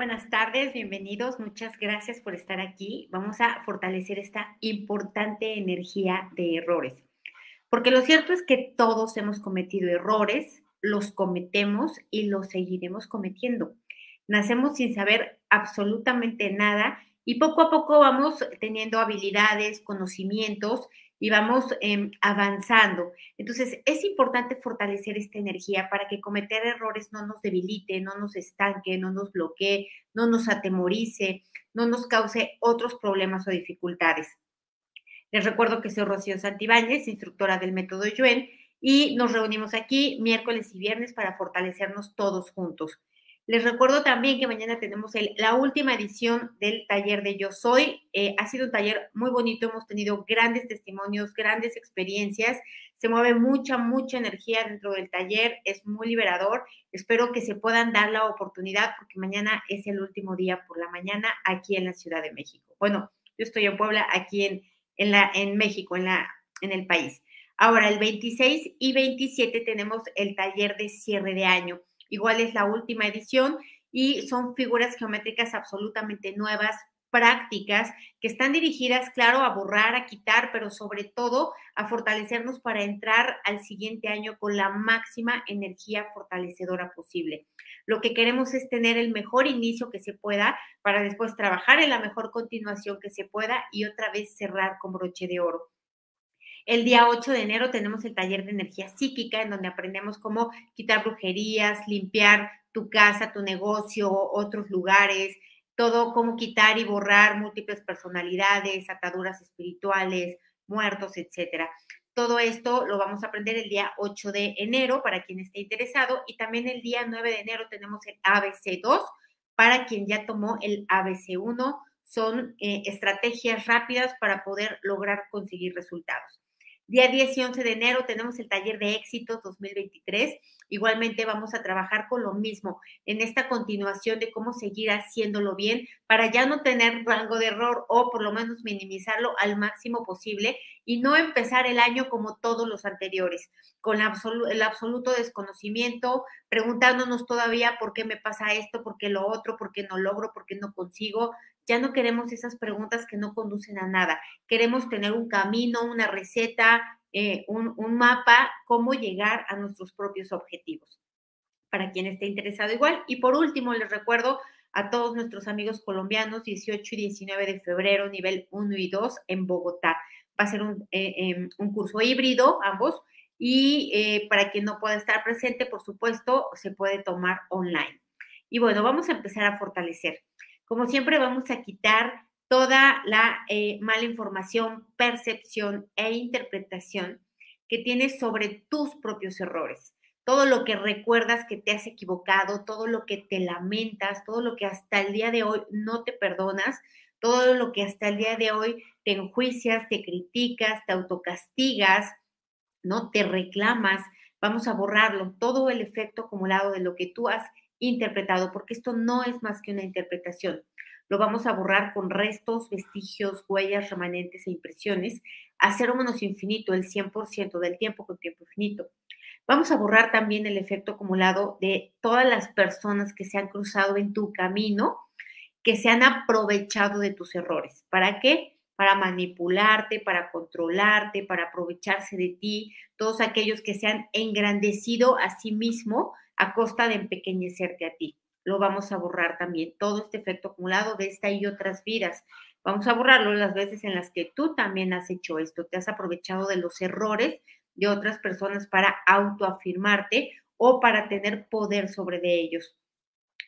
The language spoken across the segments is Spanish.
Buenas tardes, bienvenidos, muchas gracias por estar aquí. Vamos a fortalecer esta importante energía de errores, porque lo cierto es que todos hemos cometido errores, los cometemos y los seguiremos cometiendo. Nacemos sin saber absolutamente nada y poco a poco vamos teniendo habilidades, conocimientos y vamos em, avanzando. Entonces, es importante fortalecer esta energía para que cometer errores no nos debilite, no nos estanque, no nos bloquee, no nos atemorice, no nos cause otros problemas o dificultades. Les recuerdo que soy Rocío Santibáñez, instructora del método Yuen, y nos reunimos aquí miércoles y viernes para fortalecernos todos juntos. Les recuerdo también que mañana tenemos la última edición del taller de Yo Soy. Eh, ha sido un taller muy bonito, hemos tenido grandes testimonios, grandes experiencias. Se mueve mucha, mucha energía dentro del taller, es muy liberador. Espero que se puedan dar la oportunidad porque mañana es el último día por la mañana aquí en la Ciudad de México. Bueno, yo estoy en Puebla, aquí en, en, la, en México, en, la, en el país. Ahora, el 26 y 27 tenemos el taller de cierre de año igual es la última edición y son figuras geométricas absolutamente nuevas, prácticas, que están dirigidas, claro, a borrar, a quitar, pero sobre todo a fortalecernos para entrar al siguiente año con la máxima energía fortalecedora posible. Lo que queremos es tener el mejor inicio que se pueda para después trabajar en la mejor continuación que se pueda y otra vez cerrar con broche de oro. El día 8 de enero tenemos el taller de energía psíquica, en donde aprendemos cómo quitar brujerías, limpiar tu casa, tu negocio, otros lugares, todo cómo quitar y borrar múltiples personalidades, ataduras espirituales, muertos, etcétera. Todo esto lo vamos a aprender el día 8 de enero para quien esté interesado y también el día 9 de enero tenemos el ABC2 para quien ya tomó el ABC1. Son eh, estrategias rápidas para poder lograr conseguir resultados. Día 10 y 11 de enero tenemos el taller de éxitos 2023. Igualmente vamos a trabajar con lo mismo en esta continuación de cómo seguir haciéndolo bien para ya no tener rango de error o por lo menos minimizarlo al máximo posible y no empezar el año como todos los anteriores, con el absoluto desconocimiento, preguntándonos todavía por qué me pasa esto, por qué lo otro, por qué no logro, por qué no consigo. Ya no queremos esas preguntas que no conducen a nada. Queremos tener un camino, una receta, eh, un, mapa, cómo llegar a nuestros propios objetivos. Para quien esté interesado igual. Y por último, les recuerdo a todos nuestros amigos colombianos, 18 y 19 de febrero, nivel 1 y 2 en Bogotá. Va a ser un, eh, em, un curso híbrido, ambos, y eh, para quien no pueda estar presente, por supuesto, se puede tomar online. Y bueno, vamos a empezar a fortalecer. Como siempre, vamos a quitar toda la eh, mala información, percepción e interpretación que tienes sobre tus propios errores. Todo lo que recuerdas que te has equivocado, todo lo que te lamentas, todo lo que hasta el día de hoy no te perdonas, todo lo que hasta el día de hoy te enjuicias, te criticas, te autocastigas, ¿no? Te reclamas, vamos a borrarlo, todo el efecto acumulado de lo que tú has interpretado, porque esto no es más que una interpretación. Lo vamos a borrar con restos, vestigios, huellas, remanentes e impresiones, a cero menos infinito, el 100% del tiempo con tiempo infinito. Vamos a borrar también el efecto acumulado de todas las personas que se han cruzado en tu camino, que se han aprovechado de tus errores. ¿Para qué? Para manipularte, para controlarte, para aprovecharse de ti, todos aquellos que se han engrandecido a sí mismo a costa de empequeñecerte a ti. Lo vamos a borrar también, todo este efecto acumulado de esta y otras vidas. Vamos a borrarlo las veces en las que tú también has hecho esto, te has aprovechado de los errores de otras personas para autoafirmarte o para tener poder sobre de ellos.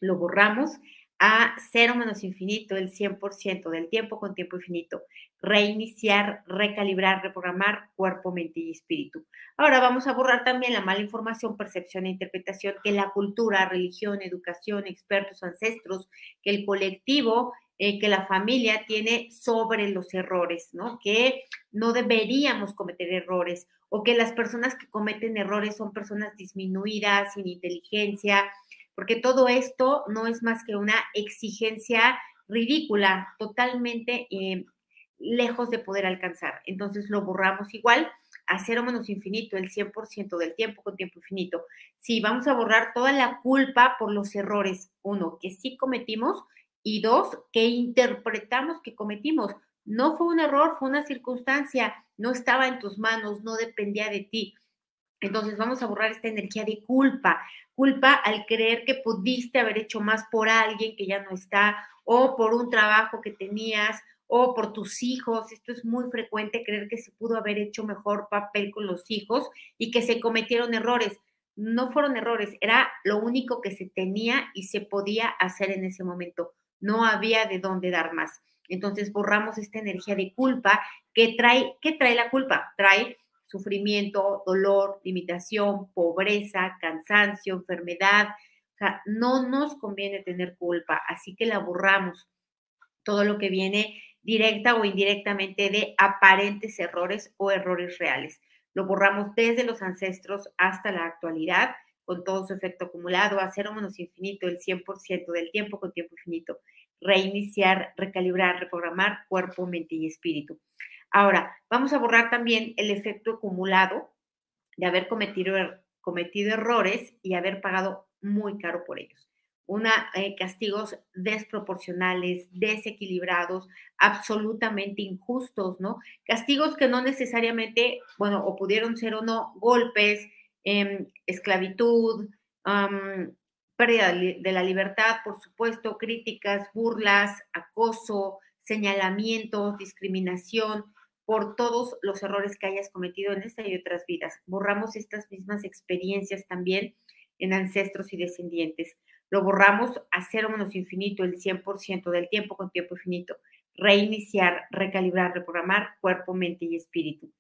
Lo borramos a cero menos infinito, el 100% del tiempo con tiempo infinito. Reiniciar, recalibrar, reprogramar cuerpo, mente y espíritu. Ahora vamos a borrar también la mala información, percepción e interpretación que la cultura, religión, educación, expertos, ancestros, que el colectivo, eh, que la familia tiene sobre los errores, ¿no? Que no deberíamos cometer errores o que las personas que cometen errores son personas disminuidas, sin inteligencia, porque todo esto no es más que una exigencia ridícula, totalmente eh, lejos de poder alcanzar. Entonces lo borramos igual a cero menos infinito el 100% del tiempo con tiempo infinito. Sí, vamos a borrar toda la culpa por los errores, uno, que sí cometimos y dos, que interpretamos que cometimos. No fue un error, fue una circunstancia, no estaba en tus manos, no dependía de ti. Entonces vamos a borrar esta energía de culpa, culpa al creer que pudiste haber hecho más por alguien que ya no está o por un trabajo que tenías o por tus hijos. Esto es muy frecuente, creer que se pudo haber hecho mejor papel con los hijos y que se cometieron errores. No fueron errores, era lo único que se tenía y se podía hacer en ese momento. No había de dónde dar más. Entonces borramos esta energía de culpa que trae, ¿qué trae la culpa? Trae sufrimiento, dolor, limitación, pobreza, cansancio, enfermedad. O sea, no nos conviene tener culpa, así que la borramos. Todo lo que viene directa o indirectamente de aparentes errores o errores reales. Lo borramos desde los ancestros hasta la actualidad, con todo su efecto acumulado, a cero menos infinito, el 100% del tiempo con tiempo infinito. Reiniciar, recalibrar, reprogramar cuerpo, mente y espíritu. Ahora, vamos a borrar también el efecto acumulado de haber cometido, er, cometido errores y haber pagado muy caro por ellos una, eh, castigos desproporcionales, desequilibrados, absolutamente injustos, ¿no? Castigos que no necesariamente, bueno, o pudieron ser o no golpes, em, esclavitud, pérdida de la libertad, por supuesto, críticas, burlas, acoso, señalamientos, discriminación, por todos los errores que hayas cometido en esta y otras vidas. Borramos estas mismas experiencias también en ancestros y descendientes lo borramos a cero menos infinito el 100% del tiempo con tiempo infinito. Reiniciar, recalibrar, reprogramar cuerpo, mente y espíritu.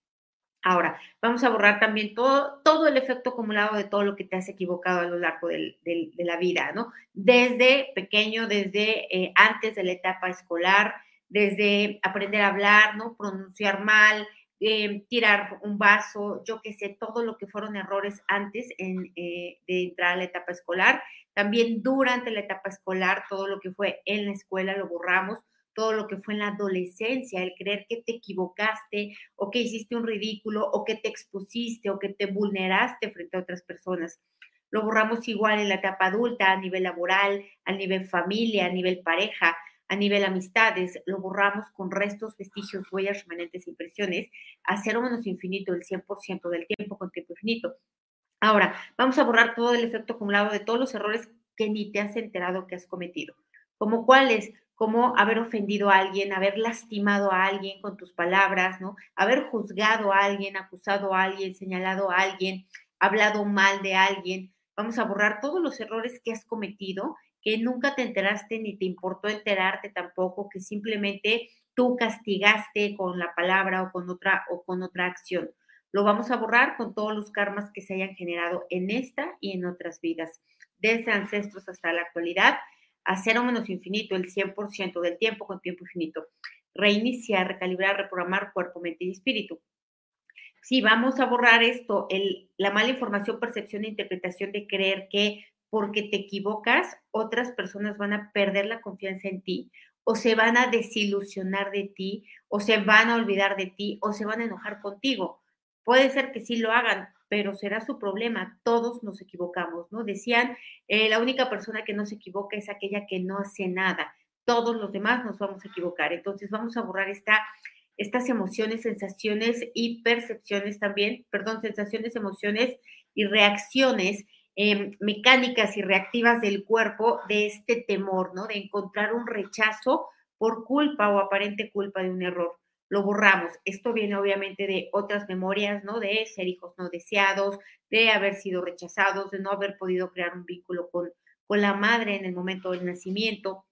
Ahora, vamos a borrar también todo, todo el efecto acumulado de todo lo que te has equivocado a lo largo de la vida, ¿no? Desde pequeño, desde eh, antes de la etapa escolar, desde aprender a hablar, ¿no? Pronunciar mal, eh, tirar un vaso, yo qué sé, todo lo que fueron errores antes eh, de entrar a la etapa escolar. También durante la etapa escolar, todo lo que fue en la escuela lo borramos, todo lo que fue en la adolescencia, el creer que te equivocaste o que hiciste un ridículo o que te expusiste o que te vulneraste frente a otras personas. Lo borramos igual en la etapa adulta, a nivel laboral, a nivel familia, a nivel pareja, a nivel amistades, lo borramos con restos, vestigios, huellas, remanentes, impresiones, a cero menos infinito, el 100% del tiempo con tiempo infinito. Ahora, vamos a borrar todo el efecto acumulado de todos los errores que ni te has enterado que has cometido. Como cuáles, como haber ofendido a alguien, haber lastimado a alguien con tus palabras, ¿no? Haber juzgado a alguien, acusado a alguien, señalado a alguien, hablado mal de alguien. Vamos a borrar todos los errores que has cometido que nunca te enteraste ni te importó enterarte tampoco, que simplemente tú castigaste con la palabra o con otra o con otra acción. Lo vamos a borrar con todos los karmas que se hayan generado en esta y en otras vidas, desde ancestros hasta la actualidad, a cero menos infinito, el 100% del tiempo con tiempo infinito. Reiniciar, recalibrar, reprogramar cuerpo, mente y espíritu. Sí, vamos a borrar esto, el, la mala información, percepción e interpretación de creer que porque te equivocas, otras personas van a perder la confianza en ti o se van a desilusionar de ti o se van a olvidar de ti o se van a enojar contigo. Puede ser que sí lo hagan, pero será su problema. Todos nos equivocamos, ¿no? Decían, eh, la única persona que no se equivoca es aquella que no hace nada. Todos los demás nos vamos a equivocar. Entonces vamos a borrar esta, estas emociones, sensaciones y percepciones también, perdón, sensaciones, emociones y reacciones Em, mecánicas y reactivas del cuerpo de este temor, ¿no? De encontrar un rechazo por culpa o aparente culpa de un error. Lo borramos. Esto viene obviamente de otras memorias, ¿no? De ser hijos no deseados, de haber sido rechazados, de no haber podido crear un vínculo con, con la madre en el momento del nacimiento,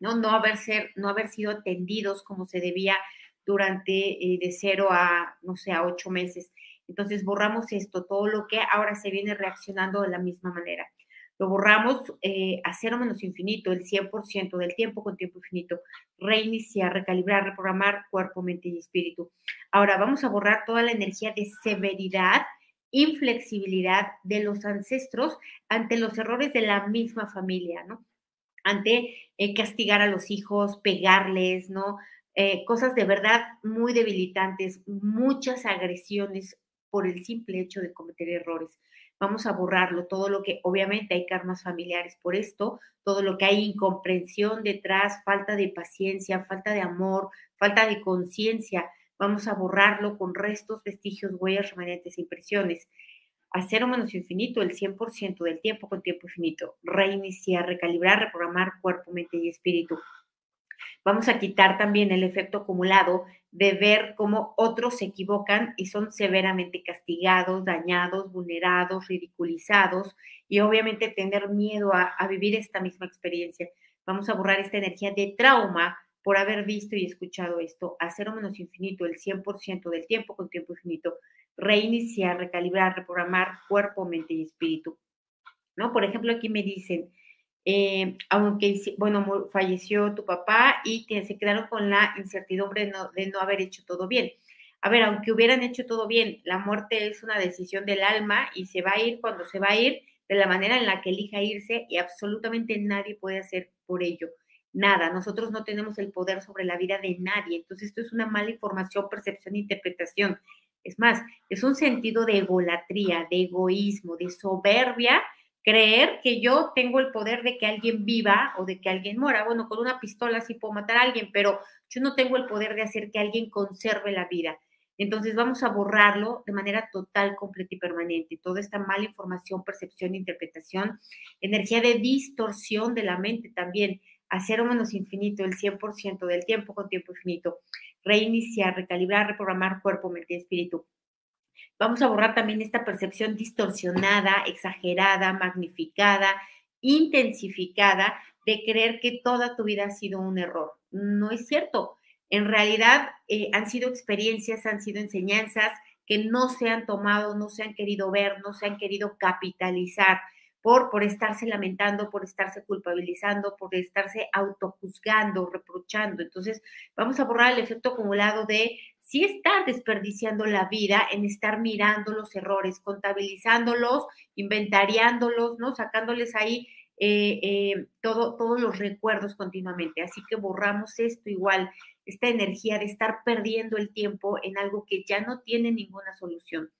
¿no? No haber, ser, no haber sido atendidos como se debía durante eh, de cero a, no sé, a ocho meses. Entonces borramos esto, todo lo que ahora se viene reaccionando de la misma manera. Lo borramos eh, a cero menos infinito, el 100% del tiempo con tiempo infinito. Reiniciar, recalibrar, reprogramar cuerpo, mente y espíritu. Ahora vamos a borrar toda la energía de severidad, inflexibilidad de los ancestros ante los errores de la misma familia, ¿no? Ante eh, castigar a los hijos, pegarles, ¿no? Eh, cosas de verdad muy debilitantes, muchas agresiones por el simple hecho de cometer errores. Vamos a borrarlo, todo lo que obviamente hay karmas familiares por esto, todo lo que hay incomprensión detrás, falta de paciencia, falta de amor, falta de conciencia, vamos a borrarlo con restos, vestigios, huellas, remanentes e impresiones. A cero menos infinito, el 100% del tiempo con tiempo infinito. Reiniciar, recalibrar, reprogramar cuerpo, mente y espíritu. Vamos a quitar también el efecto acumulado de ver cómo otros se equivocan y son severamente castigados, dañados, vulnerados, ridiculizados y obviamente tener miedo a, vivir esta misma experiencia. Vamos a borrar esta energía de trauma por haber visto y escuchado esto, a cero menos infinito, el 100% del tiempo con tiempo infinito, reiniciar, recalibrar, reprogramar cuerpo, mente y espíritu. ¿No? Por ejemplo, aquí me dicen, eh, aunque, bueno, falleció tu papá y se quedaron con la incertidumbre de no haber hecho todo bien. A ver, aunque hubieran hecho todo bien, la muerte es una decisión del alma y se va a ir cuando se va a ir de la manera en la que elija irse y absolutamente nadie puede hacer por ello. Nada, nosotros no tenemos el poder sobre la vida de nadie. Entonces, esto es una mala información, percepción, interpretación. Es más, es un sentido de egolatría, de egoísmo, de soberbia creer que yo tengo el poder de que alguien viva o de que alguien muera. Bueno, con una pistola sí puedo matar a alguien, pero yo no tengo el poder de hacer que alguien conserve la vida. Entonces vamos a borrarlo de manera total, completa y permanente. Toda esta mala información, percepción, interpretación, energía de distorsión de la mente también, hacer o menos infinito, el 100% del tiempo con tiempo infinito, reiniciar, recalibrar, reprogramar cuerpo, mente y espíritu. Vamos a borrar también esta percepción distorsionada, exagerada, magnificada, intensificada de creer que toda tu vida ha sido un error. No es cierto. En realidad eh, han sido experiencias, han sido enseñanzas que no se han tomado, no se han querido ver, no se han querido capitalizar por, por estarse lamentando, por estarse culpabilizando, por estarse autojuzgando, reprochando. Entonces, vamos a borrar el efecto acumulado de sí estar desperdiciando la vida en estar mirando los errores, contabilizándolos, inventariándolos, ¿no? Sacándoles ahí eh, eh, todo, todos los recuerdos continuamente. Así que borramos esto igual, esta energía de estar perdiendo el tiempo en algo que ya no tiene ninguna solución.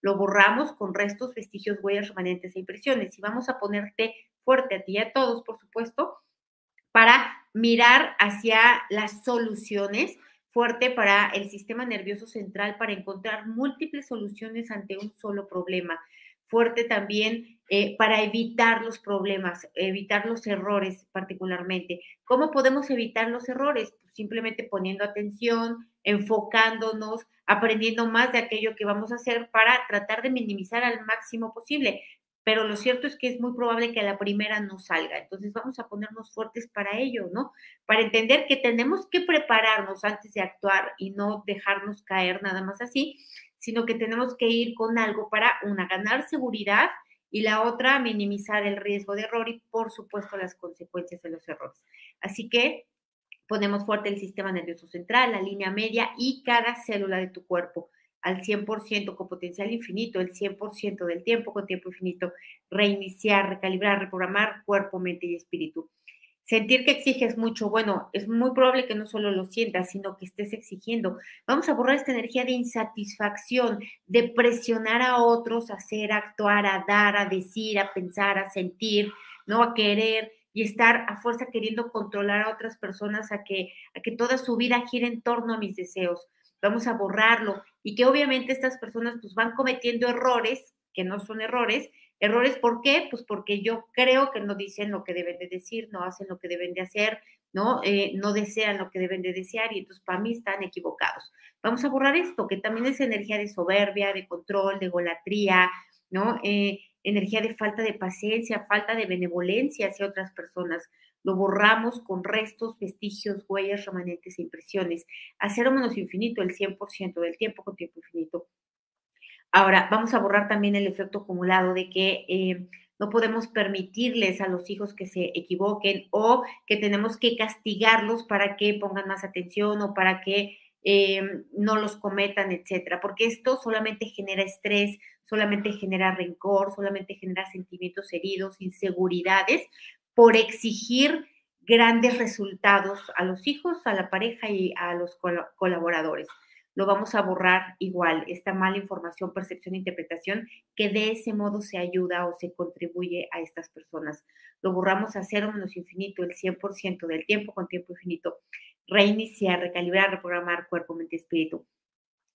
Lo borramos con restos, vestigios, huellas, remanentes e impresiones. Y vamos a ponerte fuerte a ti y a todos, por supuesto, para mirar hacia las soluciones fuerte para el sistema nervioso central para encontrar múltiples soluciones ante un solo problema. Fuerte también eh, para evitar los problemas, evitar los errores particularmente. ¿Cómo podemos evitar los errores? Pues simplemente poniendo atención, enfocándonos, aprendiendo más de aquello que vamos a hacer para tratar de minimizar al máximo posible pero lo cierto es que es muy probable que la primera no salga. Entonces vamos a ponernos fuertes para ello, ¿no? Para entender que tenemos que prepararnos antes de actuar y no dejarnos caer nada más así, sino que tenemos que ir con algo para, una, ganar seguridad y la otra, minimizar el riesgo de error y, por supuesto, las consecuencias de los errores. Así que ponemos fuerte el sistema nervioso central, la línea media y cada célula de tu cuerpo al 100% con potencial infinito, el 100% del tiempo con tiempo infinito, reiniciar, recalibrar, reprogramar cuerpo, mente y espíritu. Sentir que exiges mucho, bueno, es muy probable que no solo lo sientas, sino que estés exigiendo. Vamos a borrar esta energía de insatisfacción, de presionar a otros a hacer, actuar, a dar, a decir, a pensar, a sentir, ¿no? A querer y estar a fuerza queriendo controlar a otras personas a que, a que toda su vida gire en torno a mis deseos vamos a borrarlo y que obviamente estas personas pues van cometiendo errores que no son errores. Errores, ¿por qué? Pues porque yo creo que no dicen lo que deben de decir, no hacen lo que deben de hacer, ¿no? Eh, no desean lo que deben de desear y entonces para mí están equivocados. Vamos a borrar esto, que también es energía de soberbia, de control, de golatría, ¿no? Eh, energía de falta de paciencia, falta de benevolencia hacia otras personas lo borramos con restos, vestigios, huellas, remanentes impresiones. A cero menos infinito, el 100% del tiempo con tiempo infinito. Ahora, vamos a borrar también el efecto acumulado de que eh, no podemos permitirles a los hijos que se equivoquen o que tenemos que castigarlos para que pongan más atención o para que eh, no los cometan, etcétera, porque esto solamente genera estrés, solamente genera rencor, solamente genera sentimientos heridos, inseguridades, por exigir grandes resultados a los hijos, a la pareja y a los colaboradores. lo vamos a borrar igual, esta mala información, percepción, interpretación, que de ese modo se ayuda o se contribuye a estas personas. Lo borramos a cero menos infinito el 100% del tiempo con tiempo infinito. Reiniciar, recalibrar, reprogramar cuerpo, mente, espíritu.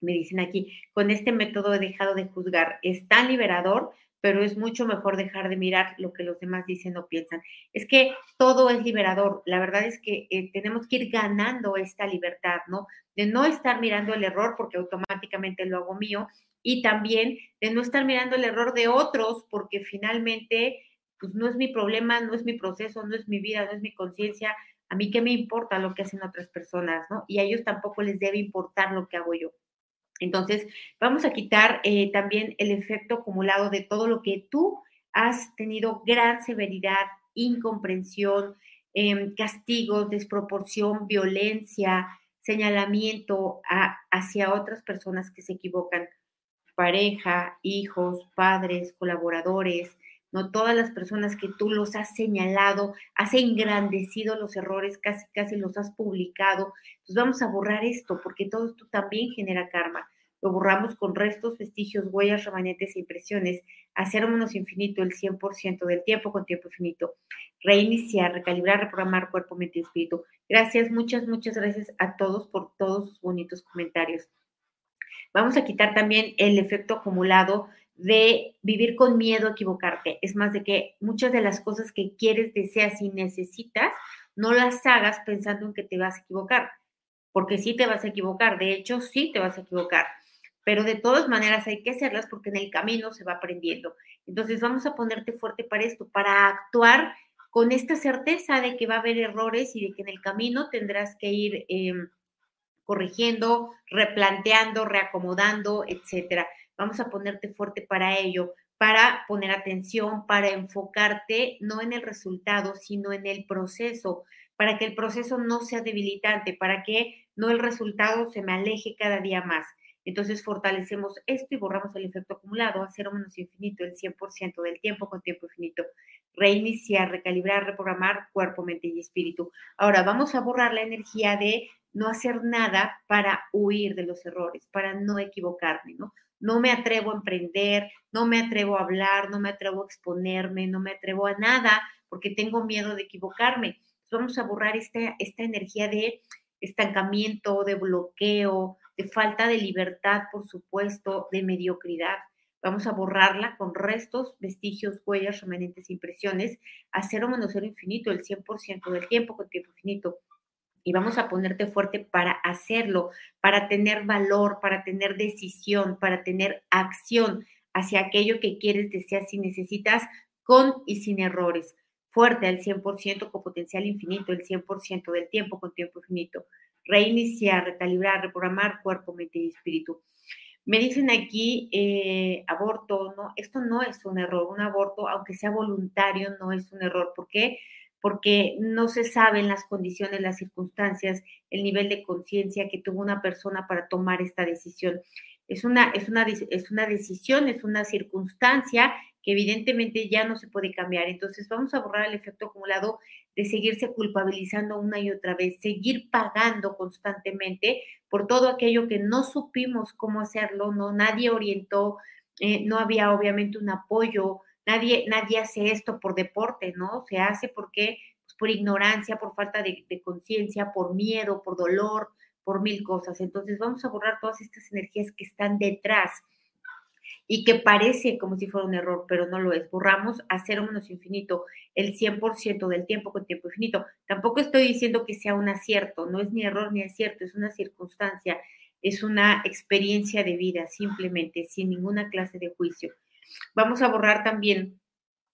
Me dicen aquí, con este método he dejado de juzgar. Es tan liberador pero es mucho mejor dejar de mirar lo que los demás dicen o piensan. Es que todo es liberador. La verdad es que eh, tenemos que ir ganando esta libertad, ¿no? De no estar mirando el error porque automáticamente lo hago mío y también de no estar mirando el error de otros porque finalmente, pues no es mi problema, no es mi proceso, no es mi vida, no es mi conciencia. A mí qué me importa lo que hacen otras personas, ¿no? Y a ellos tampoco les debe importar lo que hago yo. Entonces, vamos a quitar eh, también el efecto acumulado de todo lo que tú has tenido gran severidad, incomprensión, em, castigos, desproporción, violencia, señalamiento hacia otras personas que se equivocan, pareja, hijos, padres, colaboradores, no todas las personas que tú los has señalado, has engrandecido los errores, casi casi los has publicado. Entonces vamos a borrar esto porque todo esto también genera karma. Lo borramos con restos, vestigios, huellas, remanentes e impresiones. Hacer infinito el 100% del tiempo con tiempo infinito. Reiniciar, recalibrar, reprogramar cuerpo, mente y espíritu. Gracias, muchas, muchas gracias a todos por todos sus bonitos comentarios. Vamos a quitar también el efecto acumulado de vivir con miedo a equivocarte. Es más de que muchas de las cosas que quieres, deseas y necesitas, no las hagas pensando en que te vas a equivocar, porque sí te vas a equivocar, de hecho sí te vas a equivocar, pero de todas maneras hay que hacerlas porque en el camino se va aprendiendo. Entonces vamos a ponerte fuerte para esto, para actuar con esta certeza de que va a haber errores y de que en el camino tendrás que ir em, corrigiendo, replanteando, reacomodando, etcétera vamos a ponerte fuerte para ello, para poner atención, para enfocarte no en el resultado, sino en el proceso, para que el proceso no sea debilitante, para que no el resultado se me aleje cada día más. Entonces fortalecemos esto y borramos el efecto acumulado a cero menos infinito, el 100% del tiempo con tiempo infinito. Reiniciar, recalibrar, reprogramar cuerpo, mente y espíritu. Ahora vamos a borrar la energía de no hacer nada para huir de los errores, para no equivocarme, ¿no? no me atrevo a emprender, no me atrevo a hablar, no me atrevo a exponerme, no me atrevo a nada porque tengo miedo de equivocarme. vamos a borrar esta, esta energía de estancamiento, de bloqueo, de falta de libertad, por supuesto, de mediocridad. Vamos a borrarla con restos, vestigios, huellas, remanentes, impresiones, a cero menos cero infinito, el 100% del tiempo con tiempo infinito y vamos a ponerte fuerte para hacerlo, para tener valor, para tener decisión, para tener acción hacia aquello que quieres, deseas y necesitas con y sin errores. Fuerte al 100% con potencial infinito, el 100% del tiempo con tiempo infinito. Reiniciar, recalibrar, reprogramar cuerpo, mente y espíritu. Me dicen aquí eh, aborto, no, esto no es un error. Un aborto, aunque sea voluntario, no es un error. ¿Por qué? No se saben las condiciones, las circunstancias, el nivel de conciencia que tuvo una persona para tomar esta decisión. Es una, es, una, es una decisión, es una circunstancia que evidentemente ya no se puede cambiar. Entonces vamos a borrar el efecto acumulado de seguirse culpabilizando una y otra vez, seguir pagando constantemente por todo aquello que no supimos cómo hacerlo, no nadie orientó, eh, no había obviamente un apoyo, Nadie, nadie hace esto por deporte, ¿no? Se hace porque, pues, por ignorancia, por falta de, conciencia, por miedo, por dolor, por mil cosas. Entonces vamos a borrar todas estas energías que están detrás y que parece como si fuera un error, pero no lo es. Borramos a cero menos infinito el 100% del tiempo con tiempo infinito. Tampoco estoy diciendo que sea un acierto, no es ni error ni acierto, es una circunstancia, es una experiencia de vida, simplemente, sin ninguna clase de juicio. Vamos a borrar también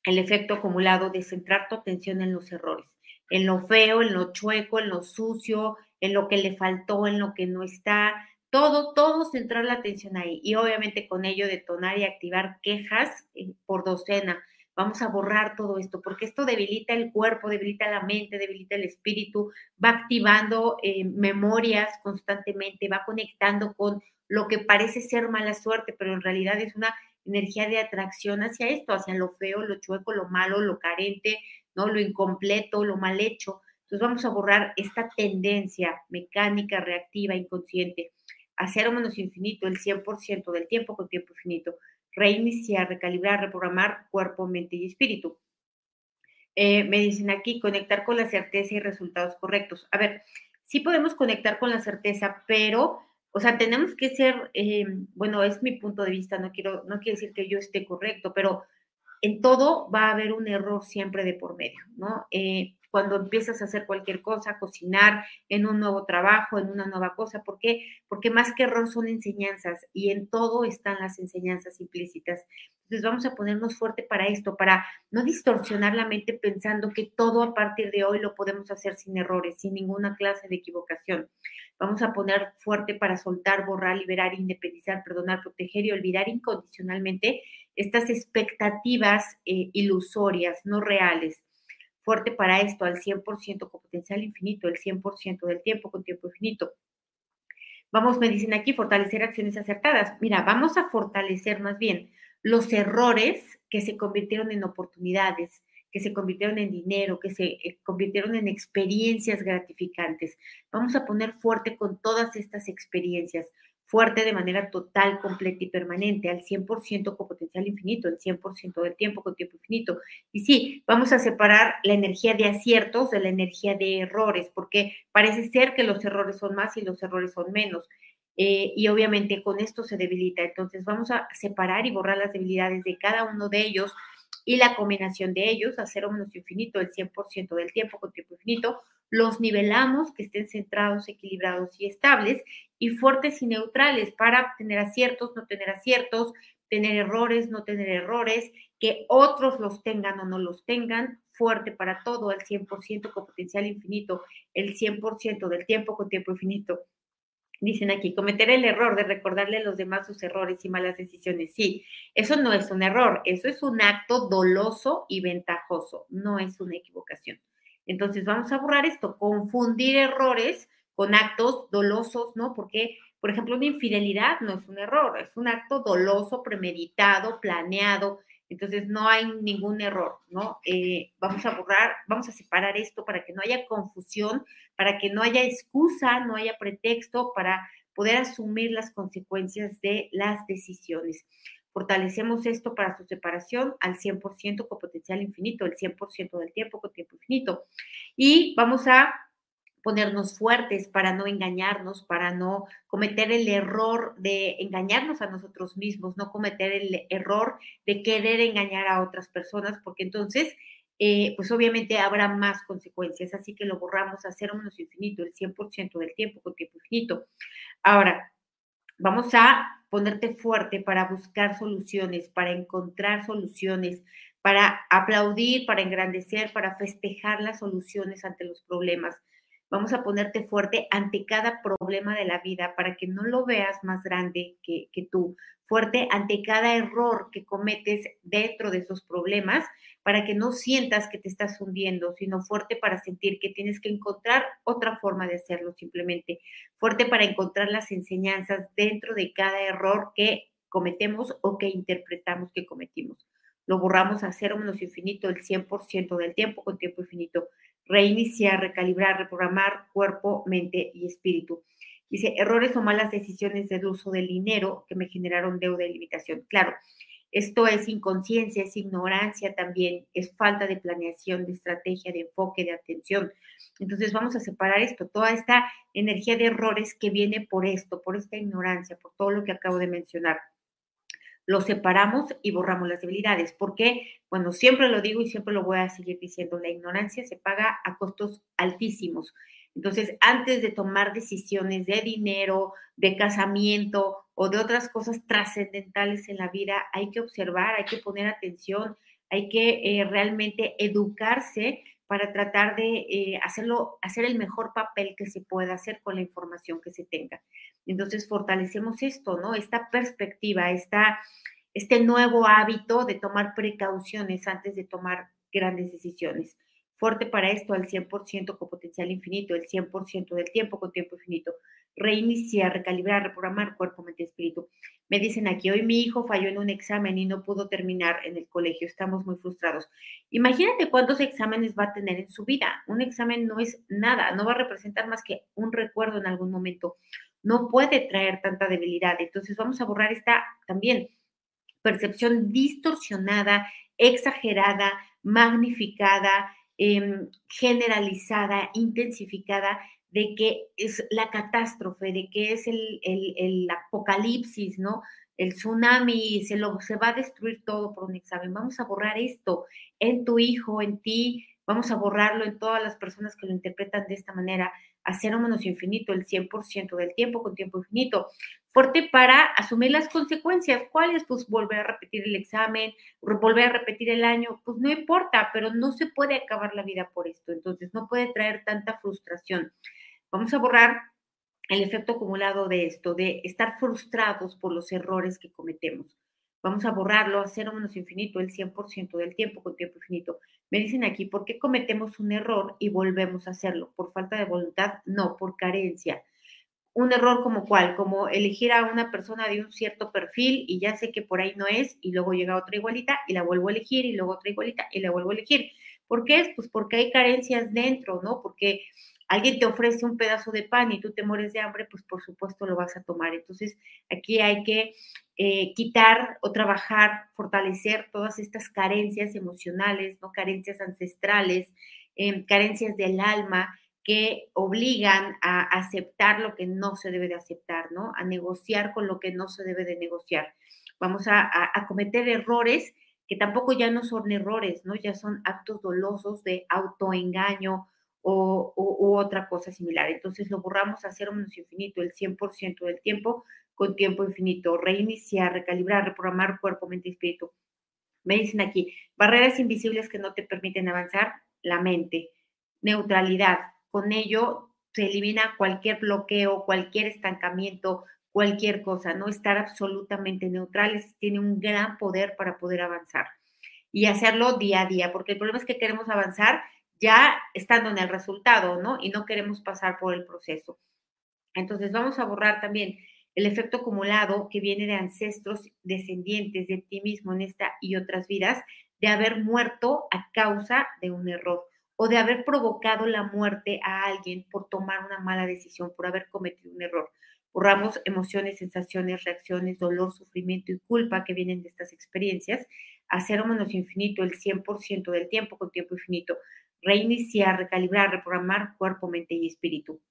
el efecto acumulado de centrar tu atención en los errores, en lo feo, en lo chueco, en lo sucio, en lo que le faltó, en lo que no está, todo, todo centrar la atención ahí y obviamente con ello detonar y activar quejas eh, por docena. Vamos a borrar todo esto porque esto debilita el cuerpo, debilita la mente, debilita el espíritu, va activando eh, memorias constantemente, va conectando con lo que parece ser mala suerte, pero en realidad es una energía de atracción hacia esto, hacia lo feo, lo chueco, lo malo, lo carente, ¿no? Lo incompleto, lo mal hecho. Entonces vamos a borrar esta tendencia mecánica, reactiva, inconsciente. a cero menos infinito el 100% del tiempo con tiempo infinito. Reiniciar, recalibrar, reprogramar cuerpo, mente y espíritu. Eh, me dicen aquí, conectar con la certeza y resultados correctos. A ver, sí podemos conectar con la certeza, pero, o sea, tenemos que ser, eh, bueno, es mi punto de vista, no quiero, no quiere decir que yo esté correcto, pero en todo va a haber un error siempre de por medio, ¿no? Eh, cuando empiezas a hacer cualquier cosa, cocinar en un nuevo trabajo, en una nueva cosa. ¿Por qué? Porque más que error son enseñanzas y en todo están las enseñanzas implícitas. Entonces vamos a ponernos fuerte para esto, para no distorsionar la mente pensando que todo a partir de hoy lo podemos hacer sin errores, sin ninguna clase de equivocación. Vamos a poner fuerte para soltar, borrar, liberar, independizar, perdonar, proteger y olvidar incondicionalmente estas expectativas eh, ilusorias, no reales fuerte para esto al 100% con potencial infinito, el 100% del tiempo con tiempo infinito. Vamos, me dicen aquí, fortalecer acciones acertadas. Mira, vamos a fortalecer más bien los errores que se convirtieron en oportunidades, que se convirtieron en dinero, que se eh, convirtieron en experiencias gratificantes. Vamos a poner fuerte con todas estas experiencias fuerte de manera total, completa y permanente, al 100% con potencial infinito, el 100% del tiempo con tiempo infinito. Y sí, vamos a separar la energía de aciertos de la energía de errores, porque parece ser que los errores son más y los errores son menos. Eh, y obviamente con esto se debilita. Entonces vamos a separar y borrar las debilidades de cada uno de ellos y la combinación de ellos, a cero menos infinito, el 100% del tiempo con tiempo infinito, los nivelamos, que estén centrados, equilibrados y estables, y fuertes y neutrales para tener aciertos, no tener aciertos, tener errores, no tener errores, que otros los tengan o no los tengan, fuerte para todo, al 100% con potencial infinito, el 100% del tiempo con tiempo infinito. Dicen aquí, cometer el error de recordarle a los demás sus errores y malas decisiones. Sí, eso no es un error, eso es un acto doloso y ventajoso, no es una equivocación. Entonces vamos a borrar esto, confundir errores con actos dolosos, ¿no? Porque, por ejemplo, una infidelidad no es un error, es un acto doloso, premeditado, planeado. Entonces no hay ningún error, ¿no? Eh, vamos a borrar, vamos a separar esto para que no haya confusión, para que no haya excusa, no haya pretexto para poder asumir las consecuencias de las decisiones. Fortalecemos esto para su separación al 100% con potencial infinito, el 100% del tiempo con tiempo infinito. Y vamos a ponernos fuertes para no engañarnos, para no cometer el error de engañarnos a nosotros mismos, no cometer el error de querer engañar a otras personas, porque entonces, eh, pues obviamente habrá más consecuencias, así que lo borramos a cero menos infinito, el 100% del tiempo con tiempo infinito. Ahora, vamos a ponerte fuerte para buscar soluciones, para encontrar soluciones, para aplaudir, para engrandecer, para festejar las soluciones ante los problemas. Vamos a ponerte fuerte ante cada problema de la vida para que no lo veas más grande que, tú, fuerte ante cada error que cometes dentro de esos problemas, para que no sientas que te estás hundiendo, sino fuerte para sentir que tienes que encontrar otra forma de hacerlo simplemente, fuerte para encontrar las enseñanzas dentro de cada error que cometemos o que interpretamos que cometimos. Lo borramos a cero menos infinito el 100% del tiempo con tiempo infinito. Reiniciar, recalibrar, reprogramar cuerpo, mente y espíritu. Dice, errores o malas decisiones del uso del dinero que me generaron deuda y limitación. Claro, esto es inconsciencia, es ignorancia también, es falta de planeación, de estrategia, de enfoque, de atención. Entonces vamos a separar esto, toda esta energía de errores que viene por esto, por esta ignorancia, por todo lo que acabo de mencionar. Lo separamos y borramos las debilidades. porque Bueno, siempre lo digo y siempre lo voy a seguir diciendo, la ignorancia se paga a costos altísimos. Entonces, antes de tomar decisiones de dinero, de casamiento o de otras cosas trascendentales en la vida, hay que observar, hay que poner atención, hay que eh, realmente educarse para tratar de eh, hacerlo, hacer el mejor papel que se pueda hacer con la información que se tenga. Entonces, fortalecemos esto, ¿no? Esta perspectiva, esta, este nuevo hábito de tomar precauciones antes de tomar grandes decisiones fuerte para esto al 100% con potencial infinito, el 100% del tiempo con tiempo infinito. Reiniciar, recalibrar, reprogramar cuerpo, mente espíritu. Me dicen aquí, hoy mi hijo falló en un examen y no pudo terminar en el colegio, estamos muy frustrados. Imagínate cuántos exámenes va a tener en su vida. Un examen no es nada, no va a representar más que un recuerdo en algún momento. No puede traer tanta debilidad. Entonces vamos a borrar esta también percepción distorsionada, exagerada, magnificada, Em, generalizada, intensificada de que es la catástrofe, de que es el, apocalipsis, ¿no? El tsunami, se, lo, se va a destruir todo por un examen. Vamos a borrar esto en tu hijo, en ti, vamos a borrarlo en todas las personas que lo interpretan de esta manera, hacer un menos infinito el 100% del tiempo con tiempo infinito. Fuerte para asumir las consecuencias. ¿Cuáles? Pues volver a repetir el examen, volver a repetir el año, pues no importa, pero no se puede acabar la vida por esto. Entonces no puede traer tanta frustración. Vamos a borrar el efecto acumulado de esto, de estar frustrados por los errores que cometemos. Vamos a borrarlo a cero menos infinito el 100% del tiempo con tiempo infinito. Me dicen aquí, ¿por qué cometemos un error y volvemos a hacerlo? ¿Por falta de voluntad? No, por carencia. Un error como cuál, como elegir a una persona de un cierto perfil y ya sé que por ahí no es y luego llega otra igualita y la vuelvo a elegir y luego otra igualita y la vuelvo a elegir. ¿Por qué es? Pues porque hay carencias dentro, ¿no? Porque alguien te ofrece un pedazo de pan y tú te mueres de hambre, pues por supuesto lo vas a tomar. Entonces, aquí hay que eh, quitar o trabajar, fortalecer todas estas carencias emocionales, ¿no? Carencias ancestrales, em, carencias del alma que obligan a aceptar lo que no se debe de aceptar, ¿no? A negociar con lo que no se debe de negociar. Vamos a, cometer errores que tampoco ya no son errores, ¿no? Ya son actos dolosos de autoengaño, o, otra cosa similar. Entonces lo borramos a cero menos infinito el 100% del tiempo con tiempo infinito. Reiniciar, recalibrar, reprogramar cuerpo, mente y espíritu. Me dicen aquí, barreras invisibles que no te permiten avanzar, la mente. Neutralidad. Con ello se elimina cualquier bloqueo, cualquier estancamiento, cualquier cosa. No estar absolutamente neutrales tiene un gran poder para poder avanzar y hacerlo día a día, porque el problema es que queremos avanzar ya estando en el resultado, ¿no? Y no queremos pasar por el proceso. Entonces vamos a borrar también el efecto acumulado que viene de ancestros descendientes de ti mismo en esta y otras vidas, de haber muerto a causa de un error o de haber provocado la muerte a alguien por tomar una mala decisión, por haber cometido un error. Borramos emociones, sensaciones, reacciones, dolor, sufrimiento y culpa que vienen de estas experiencias a cero menos infinito el 100% del tiempo con tiempo infinito reiniciar, recalibrar, reprogramar cuerpo, mente y espíritu.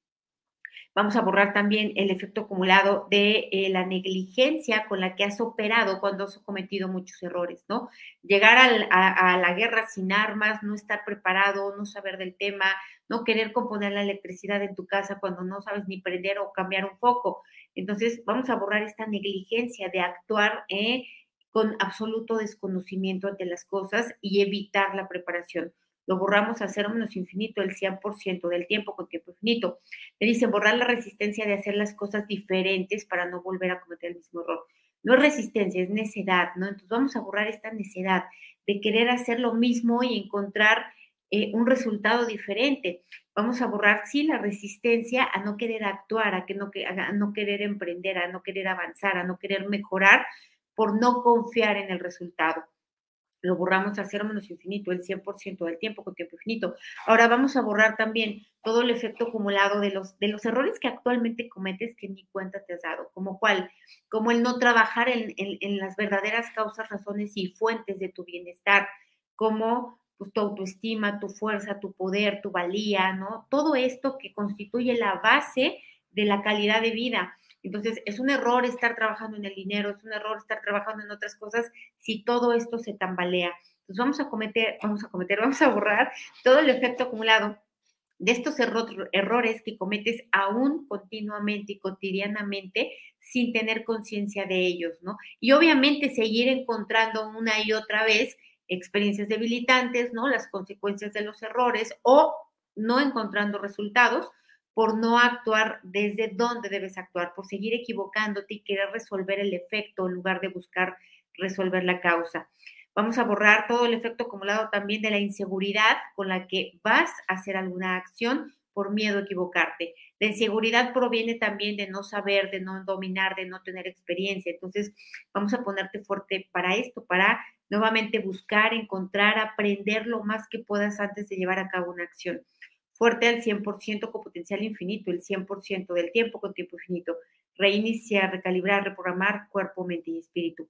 Vamos a borrar también el efecto acumulado de eh, la negligencia con la que has operado cuando has cometido muchos errores, ¿no? Llegar a, la guerra sin armas, no estar preparado, no saber del tema, no querer componer la electricidad en tu casa cuando no sabes ni prender o cambiar un foco. Entonces, vamos a borrar esta negligencia de actuar eh, con absoluto desconocimiento ante las cosas y evitar la preparación lo borramos a cero menos infinito el 100% del tiempo con tiempo infinito. Me dice borrar la resistencia de hacer las cosas diferentes para no volver a cometer el mismo error. No es resistencia, es necedad, ¿no? Entonces vamos a borrar esta necedad de querer hacer lo mismo y encontrar eh, un resultado diferente. Vamos a borrar, sí, la resistencia a no querer actuar, a, que no, a no querer emprender, a no querer avanzar, a no querer mejorar por no confiar en el resultado lo borramos a cero menos infinito, el 100% del tiempo con tiempo infinito. Ahora vamos a borrar también todo el efecto acumulado de los, de los errores que actualmente cometes que ni cuenta te has dado, como cuál, como el no trabajar en, en, las verdaderas causas, razones y fuentes de tu bienestar, como pues, tu autoestima, tu fuerza, tu poder, tu valía, ¿no? Todo esto que constituye la base de la calidad de vida. Entonces, es un error estar trabajando en el dinero, es un error estar trabajando en otras cosas si todo esto se tambalea. Entonces, vamos a cometer, vamos a cometer, vamos a borrar todo el efecto acumulado de estos errores que cometes aún continuamente y cotidianamente sin tener conciencia de ellos, ¿no? Y obviamente seguir encontrando una y otra vez experiencias debilitantes, ¿no? Las consecuencias de los errores o no encontrando resultados por no actuar desde donde debes actuar, por seguir equivocándote y querer resolver el efecto en lugar de buscar resolver la causa. Vamos a borrar todo el efecto acumulado también de la inseguridad con la que vas a hacer alguna acción por miedo a equivocarte. La inseguridad proviene también de no saber, de no dominar, de no tener experiencia. Entonces, vamos a ponerte fuerte para esto, para nuevamente buscar, encontrar, aprender lo más que puedas antes de llevar a cabo una acción. Fuerte al 100% con potencial infinito, el 100% del tiempo con tiempo infinito. Reiniciar, recalibrar, reprogramar cuerpo, mente y espíritu.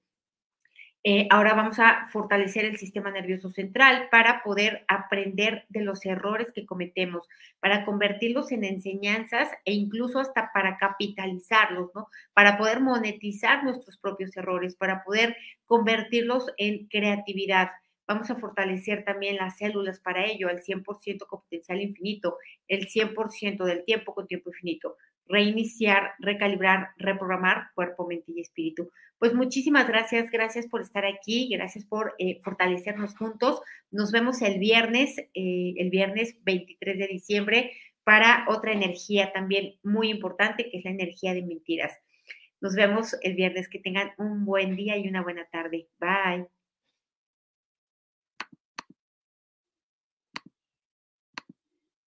Eh, ahora vamos a fortalecer el sistema nervioso central para poder aprender de los errores que cometemos, para convertirlos en enseñanzas e incluso hasta para capitalizarlos, ¿no? Para poder monetizar nuestros propios errores, para poder convertirlos en creatividad. Vamos a fortalecer también las células para ello, al 100% con potencial infinito, el 100% del tiempo con tiempo infinito reiniciar, recalibrar, reprogramar cuerpo, mente y espíritu. Pues muchísimas gracias, gracias por estar aquí, gracias por eh, fortalecernos juntos. Nos vemos el viernes, eh, el viernes 23 de diciembre, para otra energía también muy importante, que es la energía de mentiras. Nos vemos el viernes, que tengan un buen día y una buena tarde. Bye.